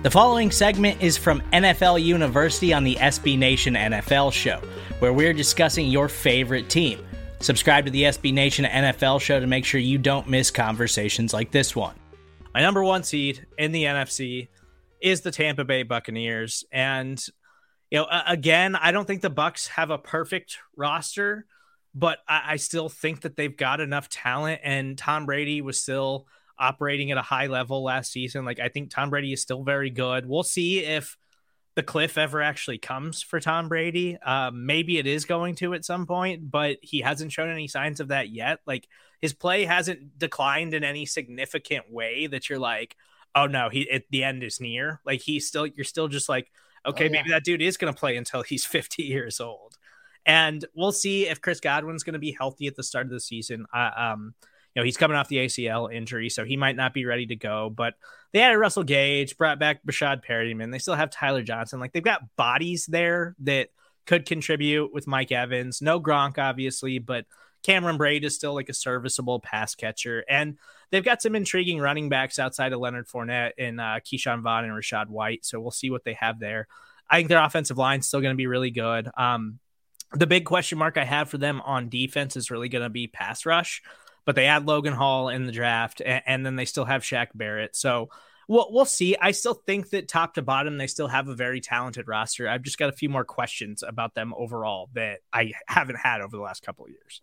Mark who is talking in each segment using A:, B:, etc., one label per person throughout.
A: The following segment is from NFL University on the SB Nation NFL show, where we're discussing your favorite team. Subscribe to the SB Nation NFL show to make sure you don't miss conversations like this one. My number one seed in the NFC is the Tampa Bay Buccaneers, and you know, again, I don't think the Bucs have a perfect roster, but I, I still think that they've got enough talent, and Tom Brady was still operating at a high level last season. Like I think Tom Brady is still very good. We'll see if the cliff ever actually comes for Tom Brady. Um, maybe it is going to at some point, but he hasn't shown any signs of that yet. Like his play hasn't declined in any significant way that you're like, oh no, he at the end is near. Like he's still, you're still just like, okay, oh, yeah. maybe that dude is going to play until he's 50 years old. And we'll see if Chris Godwin's going to be healthy at the start of the season. Uh, um, know, he's coming off the ACL injury, so he might not be ready to go. But they added Russell Gage, brought back Breshad Perriman. They still have Tyler Johnson. Like they've got bodies there that could contribute with Mike Evans. No Gronk, obviously, but Cameron Brate is still like a serviceable pass catcher. And they've got some intriguing running backs outside of Leonard Fournette and uh, Ke'Shawn Vaughn and Rachaad White. So we'll see what they have there. I think their offensive line is still going to be really good. Um, the big question mark I have for them on defense is really going to be pass rush but they add Logan Hall in the draft, and, and then they still have Shaq Barrett. So we'll we'll see. I still think that top to bottom, they still have a very talented roster. I've just got a few more questions about them overall that I haven't had over the last couple of years.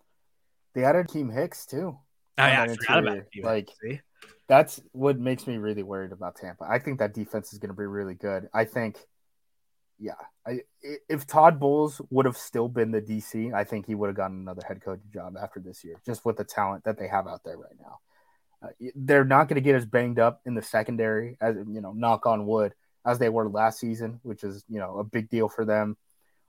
B: They added Keem Hicks too.
A: Oh, I, I forgot about
B: it. Like, see? that's what makes me really worried about Tampa. I think that defense is going to be really good. I think yeah, I, if Todd Bowles would have still been the DC, I think he would have gotten another head coach job after this year, just with the talent that they have out there right now. Uh, they're not going to get as banged up in the secondary as you know, knock on wood, as they were last season, which is you know a big deal for them.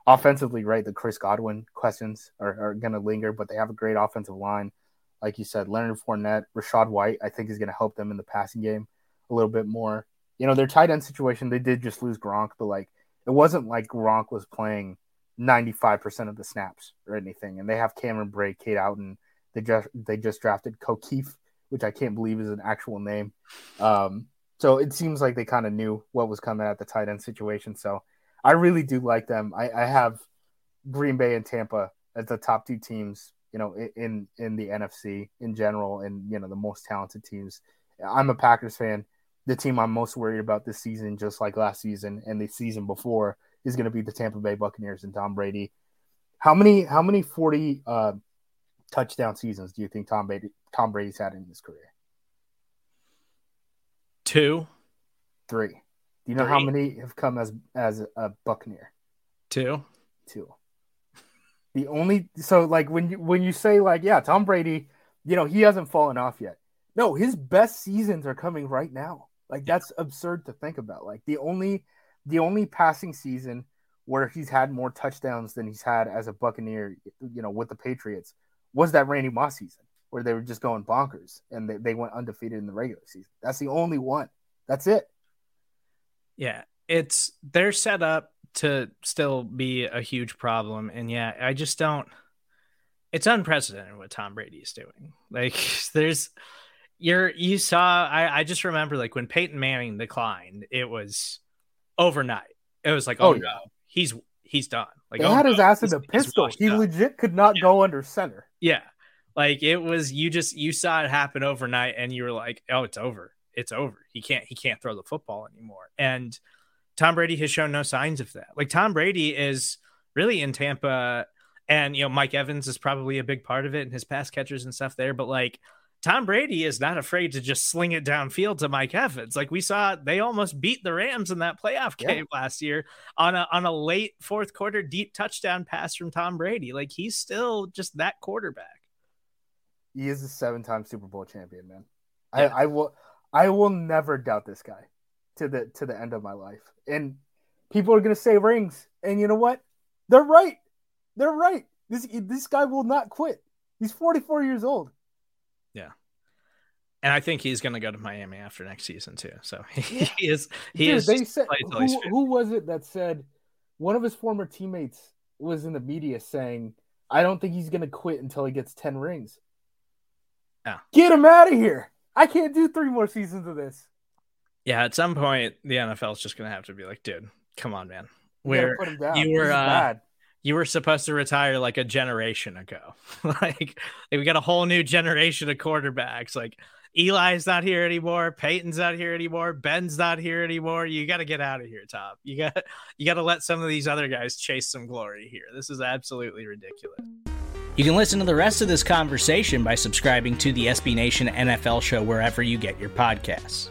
B: Offensively, right, the Chris Godwin questions are, are going to linger, but they have a great offensive line, like you said. Leonard Fournette, Rachaad White, I think is going to help them in the passing game a little bit more. You know, their tight end situation, they did just lose Gronk, but like it wasn't like Gronk was playing 95% of the snaps or anything. And they have Cameron Brate, Cade Otton. They just they just drafted Kieft, which I can't believe is an actual name. Um, so it seems like they kind of knew what was coming at the tight end situation. So I really do like them. I, I have Green Bay and Tampa as the top two teams, you know, in in the NFC in general, and you know the most talented teams. I'm a Packers fan the team I'm most worried about this season, just like last season and the season before, is going to be the Tampa Bay Buccaneers and Tom Brady. How many how many 40 uh, touchdown seasons do you think Tom Brady Tom Brady's had in his career?
A: Two,
B: three. Do you know Three. how many have come as as a Buccaneer?
A: Two,
B: two. The only so like when you when you say like yeah Tom Brady, you know he hasn't fallen off yet. No, his best seasons are coming right now. Like that's absurd to think about. Like the only the only passing season where he's had more touchdowns than he's had as a Buccaneer, you know, with the Patriots was that Randy Moss season where they were just going bonkers and they, they went undefeated in the regular season. That's the only one. That's it.
A: Yeah. It's they're set up to still be a huge problem. And yeah, I just don't it's unprecedented what Tom Brady is doing. Like there's you're you saw I, I just remember like when Peyton Manning declined, it was overnight. It was like, oh, oh no, he's he's done. Like
B: they
A: oh,
B: had his ass in a pistol. He up. legit could not yeah. go under center.
A: Yeah. Like it was you just you saw it happen overnight and you were like, oh, it's over. It's over. He can't he can't throw the football anymore. And Tom Brady has shown no signs of that. Like Tom Brady is really in Tampa and you know Mike Evans is probably a big part of it and his pass catchers and stuff there, but like Tom Brady is not afraid to just sling it downfield to Mike Evans. Like we saw, they almost beat the Rams in that playoff game yeah. last year on a on a late fourth quarter deep touchdown pass from Tom Brady. Like he's still just that quarterback.
B: He is a seven time Super Bowl champion, man. Yeah. I, I will I will never doubt this guy to the to the end of my life. And people are gonna say rings, and you know what? They're right. They're right. This this guy will not quit. He's 44 years old.
A: Yeah. And I think he's going to go to Miami after next season too. So he, is. He Dude, is.
B: They said who, who was it that said one of his former teammates was in the media saying, "I don't think he's going to quit until he gets ten rings."
A: Yeah.
B: Get him out of here! I can't do three more seasons of this.
A: Yeah, at some point the NFL is just gonna have to be like, dude, come on, man. Where you were uh, you were supposed to retire like a generation ago. like we got a whole new generation of quarterbacks. Like Eli's not here anymore. Peyton's not here anymore. Ben's not here anymore. You got to get out of here, Tom. You got you got to let some of these other guys chase some glory here. This is absolutely ridiculous.
C: You can listen to the rest of this conversation by subscribing to the SB Nation NFL show wherever you get your podcasts.